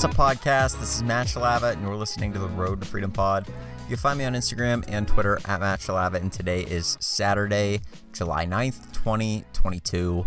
What's up, podcast? This is Matt Shalava, and you're listening to the Road to Freedom Pod. You'll find me on Instagram and Twitter at Matt Shalava, and today is Saturday, July 9th, 2022.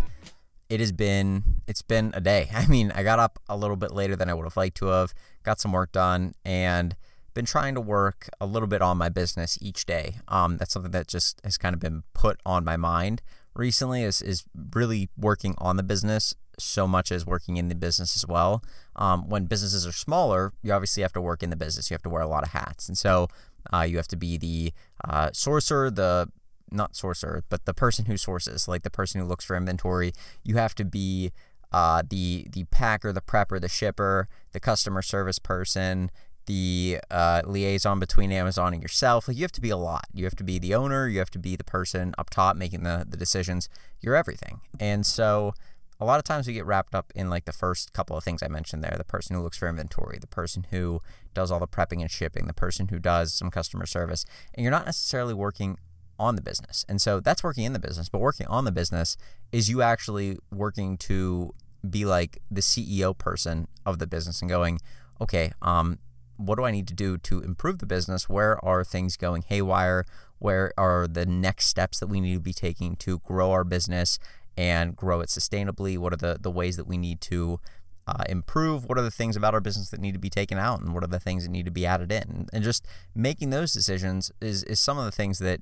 It has been it's been a day. I mean, I got up a little bit later than I would have liked to have, got some work done, and been trying to work a little bit on my business each day. Um, that's something that just has kind of been put on my mind recently is, is really working on the business so much as working in the business as well. Um, when businesses are smaller, you obviously have to work in the business. You have to wear a lot of hats. And so uh, you have to be the uh, sourcer, the not sorcerer, but the person who sources, like the person who looks for inventory. You have to be uh, the the packer, the prepper, the shipper, the customer service person, the uh, liaison between Amazon and yourself. Like you have to be a lot. You have to be the owner. You have to be the person up top making the the decisions. You're everything. And so a lot of times we get wrapped up in like the first couple of things I mentioned there the person who looks for inventory, the person who does all the prepping and shipping, the person who does some customer service, and you're not necessarily working on the business. And so that's working in the business, but working on the business is you actually working to be like the CEO person of the business and going, okay, um, what do I need to do to improve the business? Where are things going haywire? Where are the next steps that we need to be taking to grow our business and grow it sustainably? What are the, the ways that we need to uh, improve? What are the things about our business that need to be taken out? And what are the things that need to be added in? And just making those decisions is, is some of the things that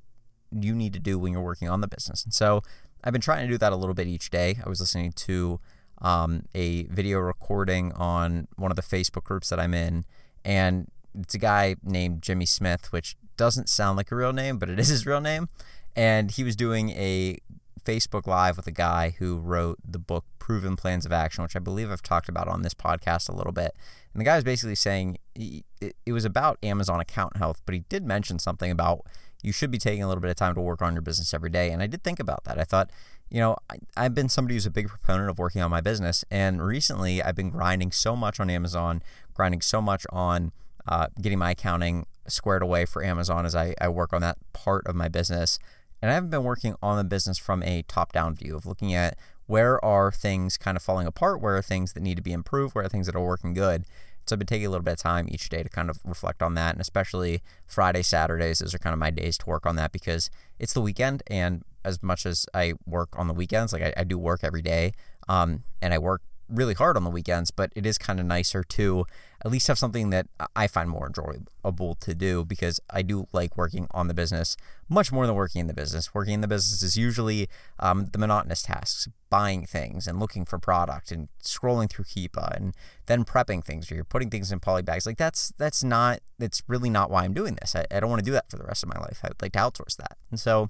you need to do when you're working on the business. And so I've been trying to do that a little bit each day. I was listening to um, a video recording on one of the Facebook groups that I'm in and it's a guy named Jimmy Smith, which doesn't sound like a real name, but it is his real name. And he was doing a Facebook Live with a guy who wrote the book Proven Plans of Action, which I believe I've talked about on this podcast a little bit. And the guy was basically saying it was about Amazon account health, but he did mention something about you should be taking a little bit of time to work on your business every day. And I did think about that. I thought, you know, I, have been somebody who's a big proponent of working on my business. And recently I've been grinding so much on Amazon, grinding so much on uh, getting my accounting squared away for Amazon as I, I work on that part of my business. And I haven't been working on the business from a top down view of looking at where are things kind of falling apart, where are things that need to be improved, where are things that are working good. So I've been taking a little bit of time each day to kind of reflect on that. And especially Friday, Saturdays, those are kind of my days to work on that because it's the weekend. And as much as I work on the weekends, like I, I do work every day, um, and I work really hard on the weekends, but it is kind of nicer to at least have something that I find more enjoyable to do because I do like working on the business much more than working in the business. Working in the business is usually um, the monotonous tasks, buying things and looking for product and scrolling through Keepa and then prepping things or you're putting things in poly bags. Like that's that's not that's really not why I'm doing this. I, I don't want to do that for the rest of my life. I would like to outsource that. And so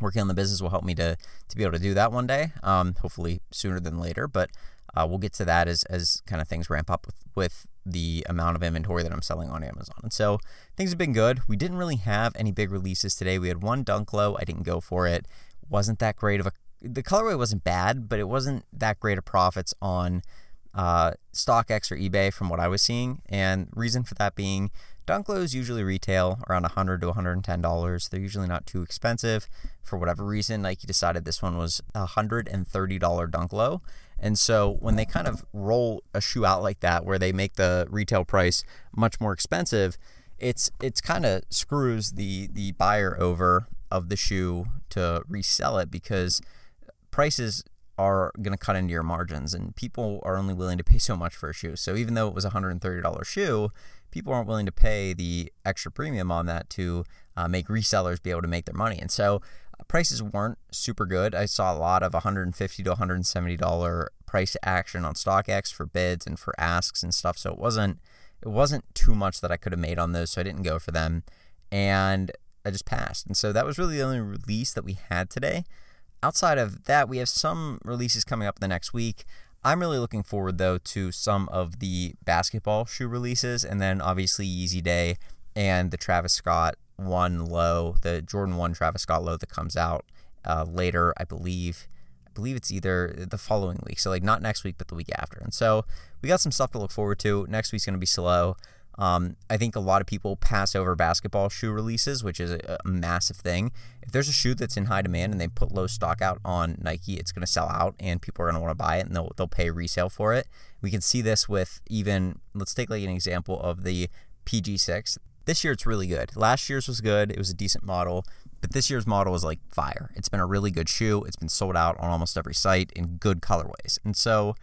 working on the business will help me to to be able to do that one day. Um, hopefully sooner than later, but uh, we'll get to that as as kind of things ramp up with with the amount of inventory that I'm selling on Amazon. And so things have been good. We didn't really have any big releases today. We had one Dunk Low. I didn't go for it. wasn't that great of a the colorway wasn't bad, but it wasn't that great of profits on uh, StockX or eBay from what I was seeing. And reason for that being Dunk Lows usually retail around 100 to $110. They're usually not too expensive. For whatever reason, Nike decided this one was a $130 Dunk Low. And so when they kind of roll a shoe out like that, where they make the retail price much more expensive, it's it's kind of screws the the buyer over of the shoe to resell it because prices are going to cut into your margins and people are only willing to pay so much for a shoe. So even though it was a $130 shoe, people aren't willing to pay the extra premium on that to uh, make resellers be able to make their money. And so prices weren't super good. I saw a lot of 150 to 170 dollar price action on StockX for bids and for asks and stuff. So it wasn't it wasn't too much that I could have made on those. So I didn't go for them, and I just passed. And so that was really the only release that we had today. Outside of that, we have some releases coming up the next week. I'm really looking forward though to some of the basketball shoe releases, and then obviously Yeezy Day and the Travis Scott one low, the Jordan one Travis Scott low that comes out uh, later, I believe. I believe it's either the following week, so like not next week, but the week after. And so we got some stuff to look forward to. Next week's gonna be slow. Um, I think a lot of people pass over basketball shoe releases, which is a, a, massive thing. If there's a shoe that's in high demand and they put low stock out on Nike, it's going to sell out and people are going to want to buy it and they'll, they'll pay resale for it. We can see this with even, let's take like an example of the PG6. This year it's really good. Last year's was good. It was a decent model, but this year's model is like fire. It's been a really good shoe. It's been sold out on almost every site in good colorways. And so,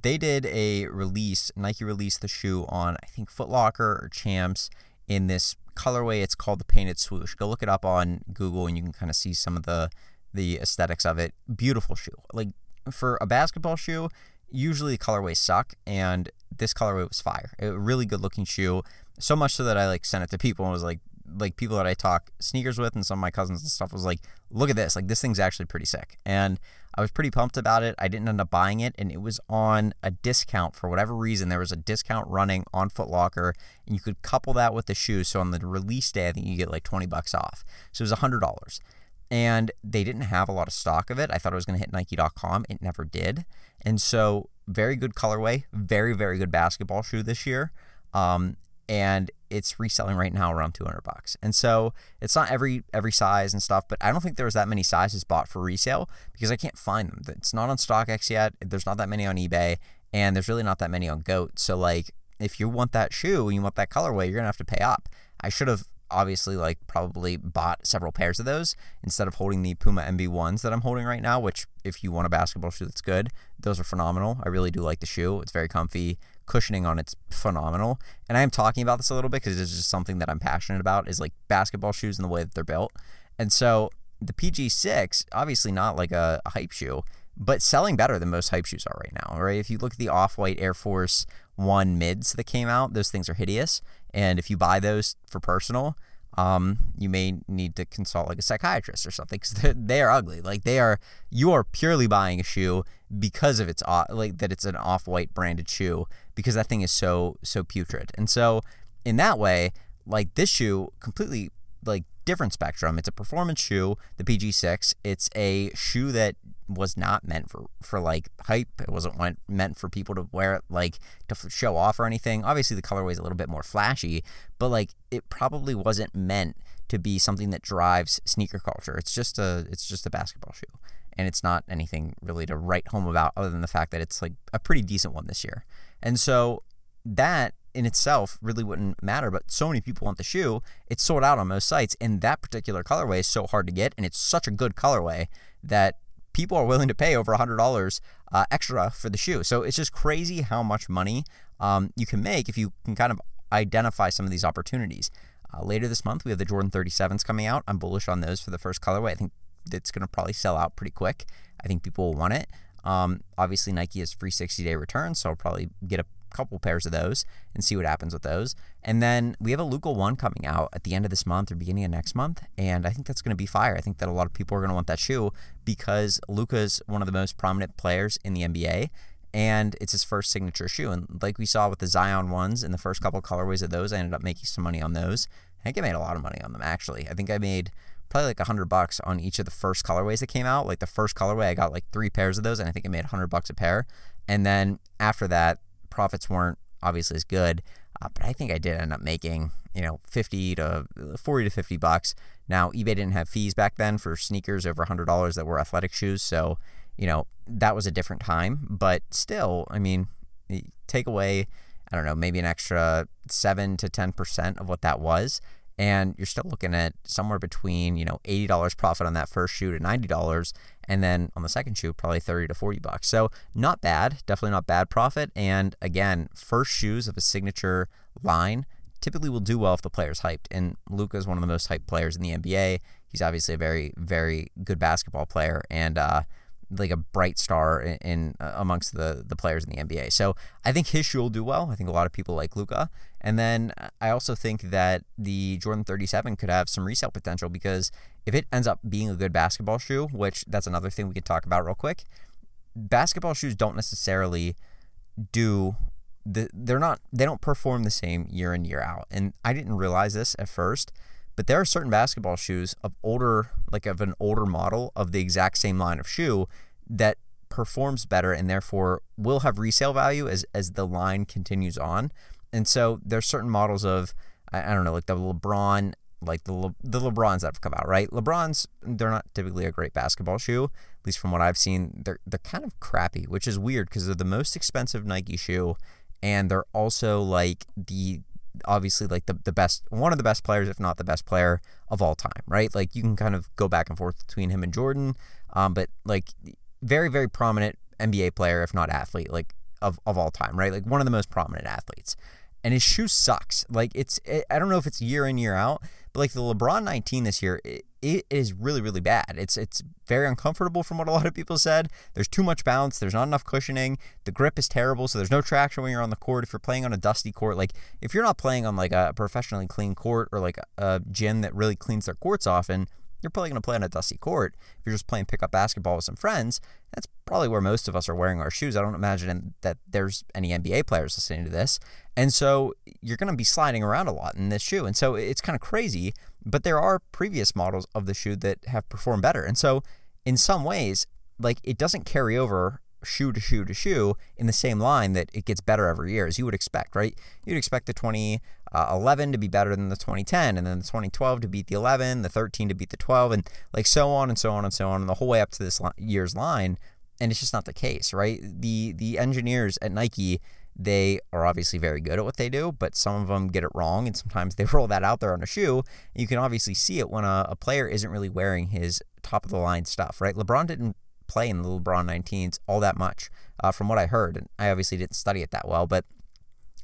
they did a release. Nike released the shoe on I think Foot Locker or Champs in this colorway. It's called the Painted Swoosh. Go look it up on Google and you can kind of see some of the the aesthetics of it. Beautiful shoe. Like for a basketball shoe, usually colorways suck, and this colorway was fire. A really good looking shoe. So much so that I like sent it to people and was like, like people that I talk sneakers with and some of my cousins and stuff was like, look at this, like this thing's actually pretty sick. And I was pretty pumped about it. I didn't end up buying it, and it was on a discount for whatever reason. There was a discount running on Foot Locker, and you could couple that with the shoe. So on the release day, I think you get like 20 bucks off. So it was $100. And they didn't have a lot of stock of it. I thought it was going to hit Nike.com. It never did. And so, very good colorway, very, very good basketball shoe this year. Um, and it's reselling right now around 200 bucks. And so it's not every every size and stuff, but I don't think there was that many sizes bought for resale because I can't find them. It's not on StockX yet. There's not that many on eBay, and there's really not that many on Goat. So like if you want that shoe and you want that colorway, you're gonna have to pay up. I should have obviously like probably bought several pairs of those instead of holding the Puma MB1s that I'm holding right now, which if you want a basketball shoe that's good, those are phenomenal. I really do like the shoe. It's very comfy cushioning on it's phenomenal. And I am talking about this a little bit because it's just something that I'm passionate about is like basketball shoes and the way that they're built. And so the PG6, obviously not like a, a hype shoe, but selling better than most hype shoes are right now, right? If you look at the off-white Air Force One mids that came out, those things are hideous. And if you buy those for personal, um, you may need to consult like a psychiatrist or something because they are ugly. Like they are, you are purely buying a shoe because of its like that it's an off-white branded shoe because that thing is so so putrid. And so in that way, like this shoe completely like different spectrum. It's a performance shoe, the PG6. It's a shoe that was not meant for for like hype. It wasn't meant for people to wear it like to show off or anything. Obviously, the colorway is a little bit more flashy, but like it probably wasn't meant to be something that drives sneaker culture. It's just a it's just a basketball shoe, and it's not anything really to write home about other than the fact that it's like a pretty decent one this year. And so that in itself really wouldn't matter, but so many people want the shoe, it's sold out on most sites. And that particular colorway is so hard to get, and it's such a good colorway that people are willing to pay over $100 uh, extra for the shoe. So it's just crazy how much money um, you can make if you can kind of identify some of these opportunities. Uh, later this month, we have the Jordan 37s coming out. I'm bullish on those for the first colorway. I think it's going to probably sell out pretty quick. I think people will want it. Um, obviously, Nike has free 60 day returns, so I'll probably get a couple pairs of those and see what happens with those. And then we have a Luka 1 coming out at the end of this month or beginning of next month. And I think that's going to be fire. I think that a lot of people are going to want that shoe because Luka's one of the most prominent players in the NBA. And it's his first signature shoe. And like we saw with the Zion ones in the first couple colorways of those, I ended up making some money on those. I think I made a lot of money on them actually. I think I made probably like a hundred bucks on each of the first colorways that came out. Like the first colorway, I got like three pairs of those, and I think I made a hundred bucks a pair. And then after that, profits weren't obviously as good, uh, but I think I did end up making you know 50 to 40 to 50 bucks. Now eBay didn't have fees back then for sneakers over $100 that were athletic shoes, so you know that was a different time. But still, I mean, take away I don't know maybe an extra seven to 10 percent of what that was and you're still looking at somewhere between you know $80 profit on that first shoe to $90 and then on the second shoe probably 30 to 40 bucks. So not bad definitely not bad profit and again first shoes of a signature line typically will do well if the player's hyped and Luka is one of the most hyped players in the NBA he's obviously a very very good basketball player and uh, like a bright star in, in uh, amongst the the players in the NBA. So I think his shoe will do well. I think a lot of people like Luka, and then I also think that the Jordan 37 could have some resale potential because if it ends up being a good basketball shoe, which that's another thing we could talk about real quick. Basketball shoes don't necessarily do the they're not they don't perform the same year in year out. And I didn't realize this at first but there are certain basketball shoes of older, like of an older model of the exact same line of shoe that performs better and therefore will have resale value as, as the line continues on. And so there's certain models of I, I don't know, like the LeBron, like the Le, the LeBrons that have come out, right? LeBrons, they're not typically a great basketball shoe, at least from what I've seen. They're they're kind of crappy, which is weird because they're the most expensive Nike shoe, and they're also like the obviously like the, the best one of the best players if not the best player of all time right? Like you can kind of go back and forth between him and jordan um, but like very very prominent nba player if not athlete like of, of all time right? Like one of the most prominent athletes. And his shoe sucks. Like it's, it, I don't know if it's year in year out, but like the LeBron 19 this year, it, it is really really bad. It's it's very uncomfortable from what a lot of people said. There's too much bounce. There's not enough cushioning. The grip is terrible, so there's no traction when you're on the court. If you're playing on a dusty court, like if you're not playing on like a professionally clean court or like a gym that really cleans their courts often, you're probably going to play on a dusty court. If you're just playing pickup basketball with some friends, that's probably where most of us are wearing our shoes. I don't imagine that there's any NBA players listening to this. And so you're going to be sliding around a lot in this shoe. And so it's kind of crazy, but there are previous models of the shoe that have performed better. And so in some ways, like it doesn't carry over shoe to shoe to shoe in the same line that it gets better every year as you would expect, right? You'd expect the 2011 uh, to be better than the 2010 and then the 2012 to beat the 11, the 13 to beat the 12 and like so on and so on and so on and the whole way up to this year's line and it's just not the case, right? The the engineers at Nike they are obviously very good at what they do, but some of them get it wrong, and sometimes they roll that out there on a shoe. You can obviously see it when a, a player isn't really wearing his top of the line stuff, right? LeBron didn't play in the LeBron 19s all that much, uh, from what I heard. And I obviously didn't study it that well, but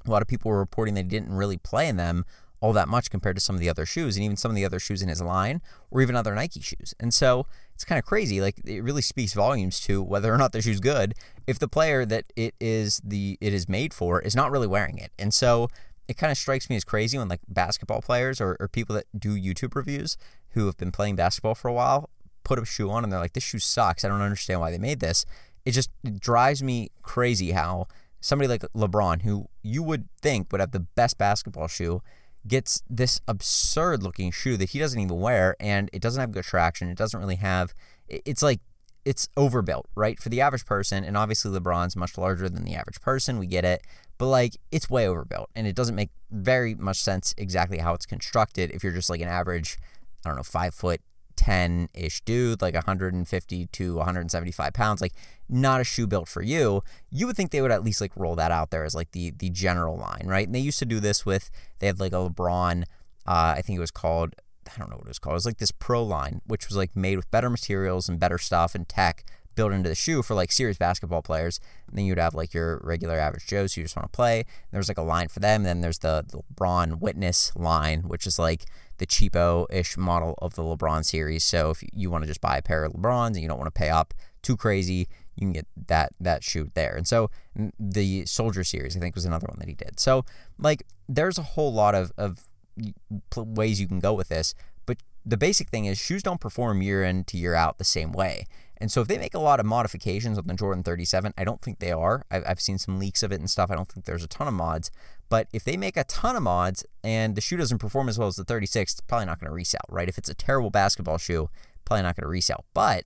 a lot of people were reporting that they didn't really play in them all that much compared to some of the other shoes and even some of the other shoes in his line or even other Nike shoes. And so it's kind of crazy. Like it really speaks volumes to whether or not the shoe's good if the player that it is the it is made for is not really wearing it. And so it kind of strikes me as crazy when like basketball players or, or people that do YouTube reviews who have been playing basketball for a while put a shoe on and they're like, this shoe sucks. I don't understand why they made this. It just it drives me crazy how somebody like LeBron, who you would think would have the best basketball shoe, gets this absurd looking shoe that he doesn't even wear and it doesn't have good traction. It doesn't really have, it's like, it's overbuilt, right? For the average person, and obviously LeBron's much larger than the average person, we get it, but like it's way overbuilt and it doesn't make very much sense exactly how it's constructed if you're just like an average, I don't know, five foot 10 ish dude, like 150 to 175 pounds, like not a shoe built for you, you would think they would at least like roll that out there as like the the general line, right? And they used to do this with they had like a LeBron, uh, I think it was called I don't know what it was called. It was like this pro line, which was like made with better materials and better stuff and tech built into the shoe for like serious basketball players. And then you'd have like your regular average Joes who just want to play. There's like a line for them. And Then there's the, the LeBron Witness line, which is like the cheapo ish model of the LeBron series. So if you want to just buy a pair of LeBrons and you don't want to pay up too crazy, you can get that that shoe there. And so mm, the Soldier series, I think, was another one that he did. So like there's a whole lot of, of ways you can go with this. But the basic thing is shoes don't perform year in to year out the same way. And so if they make a lot of modifications on the Jordan 37, I don't think they are. I've, I've seen some leaks of it and stuff. I don't think there's a ton of mods. But if they make a ton of mods and the shoe doesn't perform as well as the 36, it's probably not going to resell, right? If it's a terrible basketball shoe, probably not going to resell. But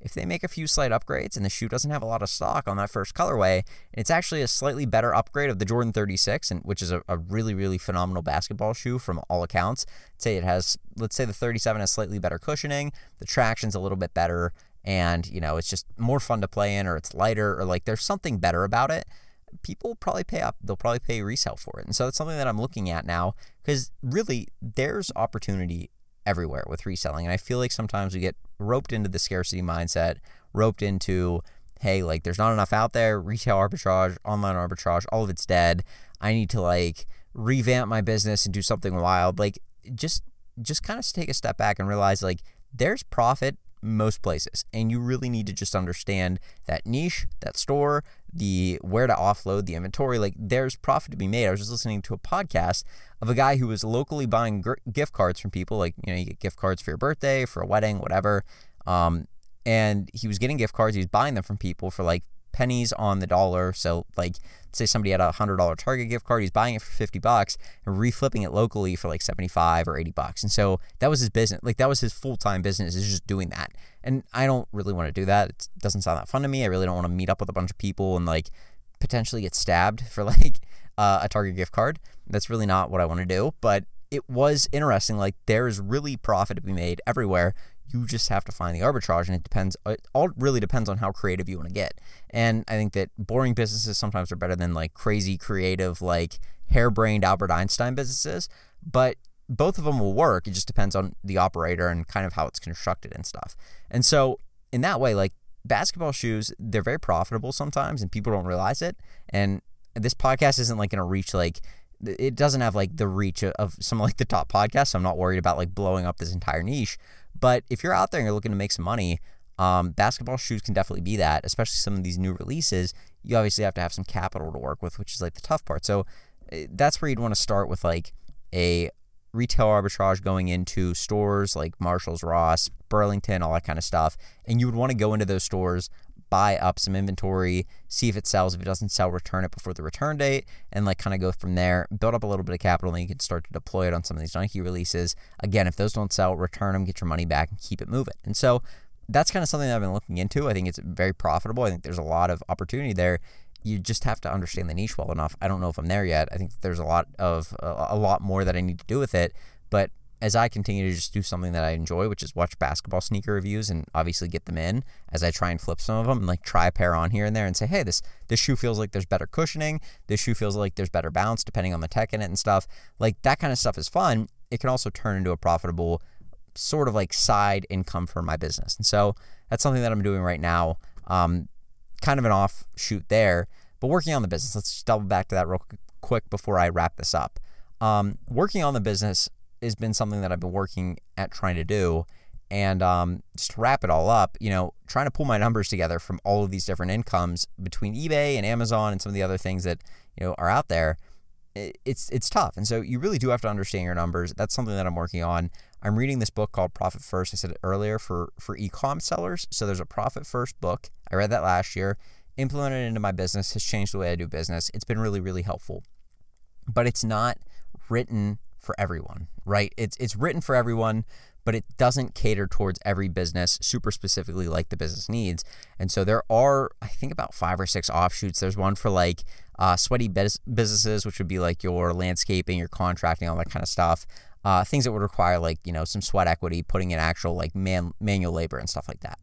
if they make a few slight upgrades and the shoe doesn't have a lot of stock on that first colorway, and it's actually a slightly better upgrade of the Jordan 36, and which is a, a really, really phenomenal basketball shoe from all accounts. Say it has, let's say the 37 has slightly better cushioning, the traction's a little bit better, and you know it's just more fun to play in or it's lighter or like there's something better about it people probably pay up they'll probably pay resale for it. And so it's something that i'm looking at now because really there's opportunity everywhere with reselling. And i feel like sometimes we get roped into the scarcity mindset roped into hey like there's not enough out there retail arbitrage online arbitrage all of it's dead. I need to like revamp my business and do something wild. Like just just kind of take a step back and realize like there's profit most places. And you really need to just understand that niche, that store, the where to offload the inventory. Like there's profit to be made. I was just listening to a podcast of a guy who was locally buying gift cards from people. Like you know, you get gift cards for your birthday, for a wedding, whatever. Um, and he was getting gift cards. He was buying them from people for like pennies on the dollar. So like say somebody had a hundred dollar Target gift card, he's buying it for fifty bucks and reflipping it locally for like seventy five or eighty bucks. And so that was his business. Like that was his full time business is just doing that. And I don't really want to do that. It doesn't sound that fun to me. I really don't want to meet up with a bunch of people and like potentially get stabbed for like uh, a Target gift card. That's really not what I want to do, but it was interesting. Like there is really profit to be made everywhere. You just have to find the arbitrage, and it depends. It all really depends on how creative you want to get. And I think that boring businesses sometimes are better than like crazy creative, like harebrained Albert Einstein businesses. But both of them will work. It just depends on the operator and kind of how it's constructed and stuff. And so in that way, like basketball shoes, they're very profitable sometimes, and people don't realize it. And this podcast isn't like going to reach like it doesn't have like the reach of some like the top podcasts. So I'm not worried about like blowing up this entire niche. But if you're out there and you're looking to make some money, um, basketball shoes can definitely be that, especially some of these new releases. You obviously have to have some capital to work with, which is like the tough part. So eh, that's where you'd want to start with like a retail arbitrage going into stores like Marshalls, Ross, Burlington, all that kind of stuff. And you would want to go into those stores, buy up some inventory, see if it sells. If it doesn't sell, return it before the return date, and like kind of go from there. Build up a little bit of capital, and you can start to deploy it on some of these Nike releases. Again, if those don't sell, return them, get your money back, and keep it moving. And so that's kind of something that I've been looking into. I think it's very profitable. I think there's a lot of opportunity there. You just have to understand the niche well enough. I don't know if I'm there yet. I think there's a lot of uh, a lot more that I need to do with it. But as I continue to just do something that I enjoy, which is watch basketball sneaker reviews and obviously get them in as I try and flip some of them and like try a pair on here and there and say, hey, this this shoe feels like there's better cushioning. This shoe feels like there's better bounce depending on the tech in it and stuff. Like that kind of stuff is fun. It can also turn into a profitable sort of like side income for my business. And so that's something that I'm doing right now. Um, kind of an offshoot there, but working on the business. Let's just double back to that real quick before I wrap this up. Um, working on the business has been something that I've been working at trying to do. And um, just to wrap it all up, you know, trying to pull my numbers together from all of these different incomes between eBay and Amazon and some of the other things that you know are out there, it's it's tough. And so you really do have to understand your numbers. That's something that I'm working on. I'm reading this book called Profit First. I said it earlier for for e-com sellers. So there's a Profit First book. I read that last year. Implemented into my business has changed the way I do business. It's been really really helpful. But it's not written for everyone, right? It's it's written for everyone, but it doesn't cater towards every business super specifically like the business needs. And so there are, I think, about five or six offshoots. There's one for like uh, sweaty businesses, which would be like your landscaping, your contracting, all that kind of stuff. Uh, things that would require like you know some sweat equity, putting in actual like man manual labor and stuff like that.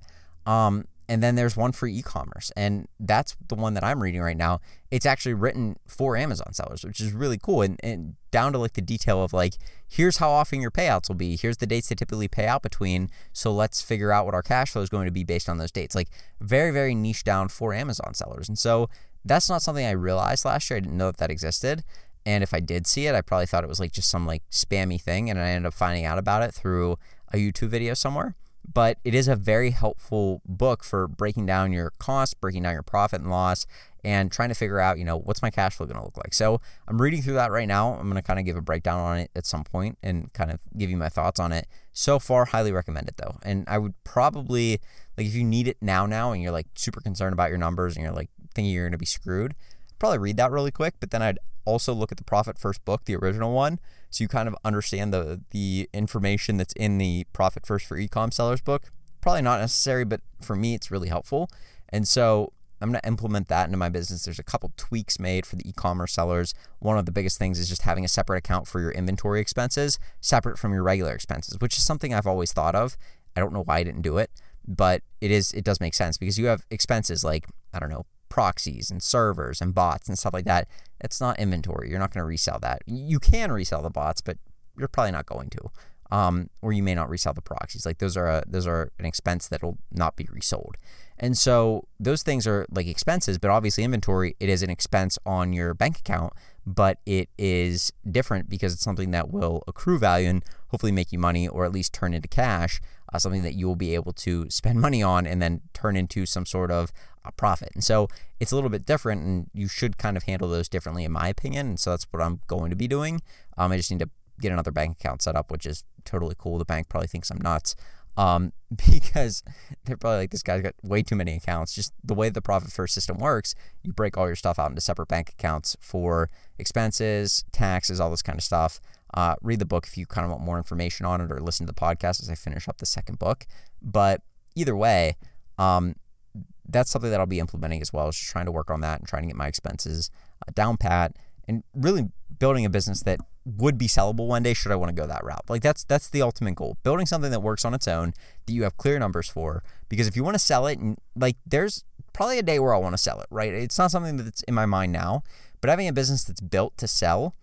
Um, and then there's one for e-commerce, and that's the one that I'm reading right now. It's actually written for Amazon sellers, which is really cool, and, and down to like the detail of like, here's how often your payouts will be. Here's the dates they typically pay out between. So let's figure out what our cash flow is going to be based on those dates. Like very very niche down for Amazon sellers, and so that's not something I realized last year. I didn't know that that existed. And if I did see it, I probably thought it was like just some like spammy thing. And I ended up finding out about it through a YouTube video somewhere but it is a very helpful book for breaking down your costs, breaking down your profit and loss, and trying to figure out, you know, what's my cash flow going to look like. So I'm reading through that right now. I'm going to kind of give a breakdown on it at some point and kind of give you my thoughts on it. So far, highly recommend it though. And I would probably, like, if you need it now, now, and you're like super concerned about your numbers and you're like thinking you're going to be screwed, probably read that really quick. But then I'd also look at the Profit First book, the original one, so you kind of understand the the information that's in the Profit First for Ecom Sellers book. Probably not necessary, but for me, it's really helpful. And so I'm going to implement that into my business. There's a couple tweaks made for the e-commerce sellers. One of the biggest things is just having a separate account for your inventory expenses, separate from your regular expenses, which is something I've always thought of. I don't know why I didn't do it, but it is it does make sense because you have expenses like I don't know proxies and servers and bots and stuff like that. It's not inventory. You're not going to resell that. You can resell the bots, but you're probably not going to. Um, or you may not resell the proxies. Like those are a, those are an expense that will not be resold. And so those things are like expenses, but obviously inventory it is an expense on your bank account, but it is different because it's something that will accrue value and hopefully make you money or at least turn into cash, uh, something that you will be able to spend money on and then turn into some sort of a profit. And so it's a little bit different, and you should kind of handle those differently, in my opinion. And so that's what I'm going to be doing. Um, I just need to get another bank account set up, which is totally cool. The bank probably thinks I'm nuts. Um, because they're probably like, this guy's got way too many accounts. Just the way the profit first system works, you break all your stuff out into separate bank accounts for expenses, taxes, all this kind of stuff. Uh, read the book if you kind of want more information on it or listen to the podcast as I finish up the second book. But either way, um, that's something that I'll be implementing as well. Is just trying to work on that and trying to get my expenses uh, down pat and really building a business that would be sellable one day should I want to go that route. Like that's that's the ultimate goal. Building something that works on its own that you have clear numbers for because if you want to sell it and like there's probably a day where I want to sell it, right? It's not something that's in my mind now, but having a business that's built to sell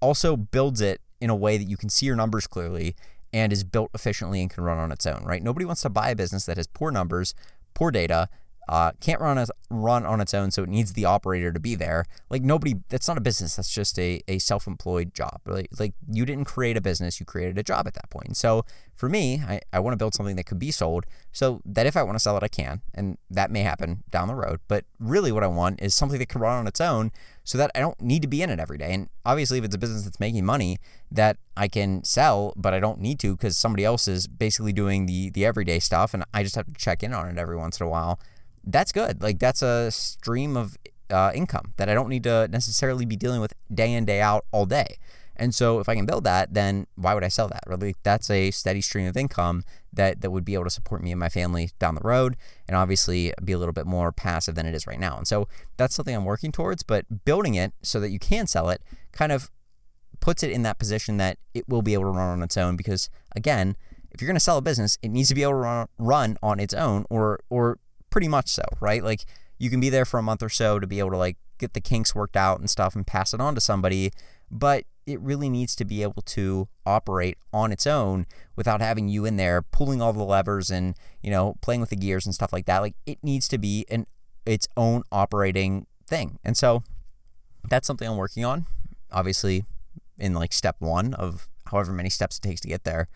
also builds it in a way that you can see your numbers clearly and is built efficiently and can run on its own, right? Nobody wants to buy a business that has poor numbers, poor data, uh, can't run as run on its own, so it needs the operator to be there. Like nobody, that's not a business. That's just a, a self employed job. Like, like you didn't create a business, you created a job at that point. So for me, I, I want to build something that could be sold, so that if I want to sell it, I can, and that may happen down the road. But really, what I want is something that can run on its own, so that I don't need to be in it every day. And obviously, if it's a business that's making money that I can sell, but I don't need to because somebody else is basically doing the the everyday stuff, and I just have to check in on it every once in a while that's good. Like that's a stream of uh, income that I don't need to necessarily be dealing with day in day out all day. And so if I can build that, then why would I sell that? Really, that's a steady stream of income that that would be able to support me and my family down the road, and obviously be a little bit more passive than it is right now. And so that's something I'm working towards. But building it so that you can sell it kind of puts it in that position that it will be able to run on its own. Because again, if you're going to sell a business, it needs to be able to run, run on its own, or or pretty much so, right? Like you can be there for a month or so to be able to like get the kinks worked out and stuff and pass it on to somebody, but it really needs to be able to operate on its own without having you in there pulling all the levers and, you know, playing with the gears and stuff like that. Like it needs to be an its own operating thing. And so that's something I'm working on. Obviously in like step 1 of however many steps it takes to get there.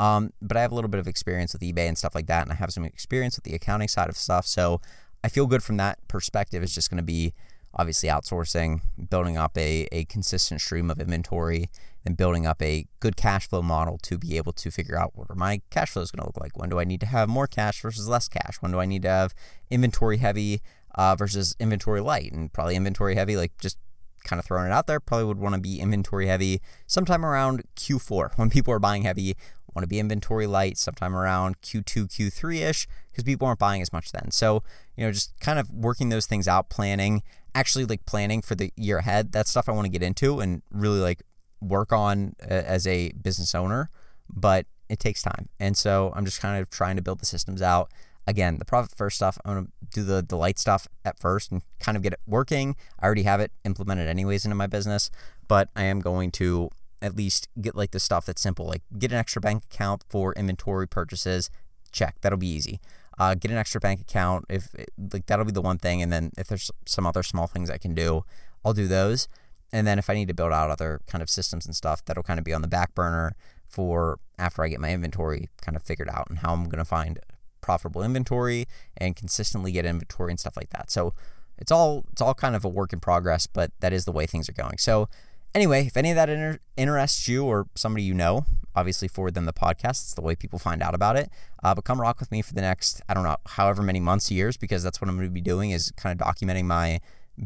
Um, but I have a little bit of experience with eBay and stuff like that, and I have some experience with the accounting side of stuff. So I feel good from that perspective. It's just going to be obviously outsourcing, building up a, a consistent stream of inventory, and building up a good cash flow model to be able to figure out what my cash flow is going to look like. When do I need to have more cash versus less cash? When do I need to have inventory heavy uh, versus inventory light? And probably inventory heavy, like just kind of throwing it out there, probably would want to be inventory heavy sometime around Q4 when people are buying heavy want to be inventory light sometime around Q2, Q3 ish, because people aren't buying as much then. So, you know, just kind of working those things out, planning, actually like planning for the year ahead. That's stuff I want to get into and really like work on uh, as a business owner, but it takes time. And so I'm just kind of trying to build the systems out. Again, the profit first stuff, I'm going to do the, the light stuff at first and kind of get it working. I already have it implemented anyways into my business, but I am going to at least get like the stuff that's simple, like get an extra bank account for inventory purchases. Check, that'll be easy. Uh, get an extra bank account if like that'll be the one thing, and then if there's some other small things I can do, I'll do those. And then if I need to build out other kind of systems and stuff, that'll kind of be on the back burner for after I get my inventory kind of figured out and how I'm gonna find profitable inventory and consistently get inventory and stuff like that. So it's all it's all kind of a work in progress, but that is the way things are going. So Anyway, if any of that inter- interests you or somebody you know, obviously forward them the podcast. It's the way people find out about it. Uh, but come rock with me for the next, I don't know, however many months, years, because that's what I'm going to be doing is kind of documenting my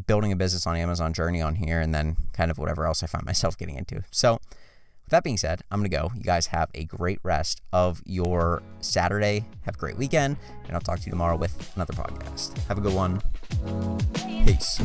building a business on Amazon journey on here and then kind of whatever else I find myself getting into. So, with that being said, I'm going to go. You guys have a great rest of your Saturday. Have a great weekend, and I'll talk to you tomorrow with another podcast. Have a good one. Peace.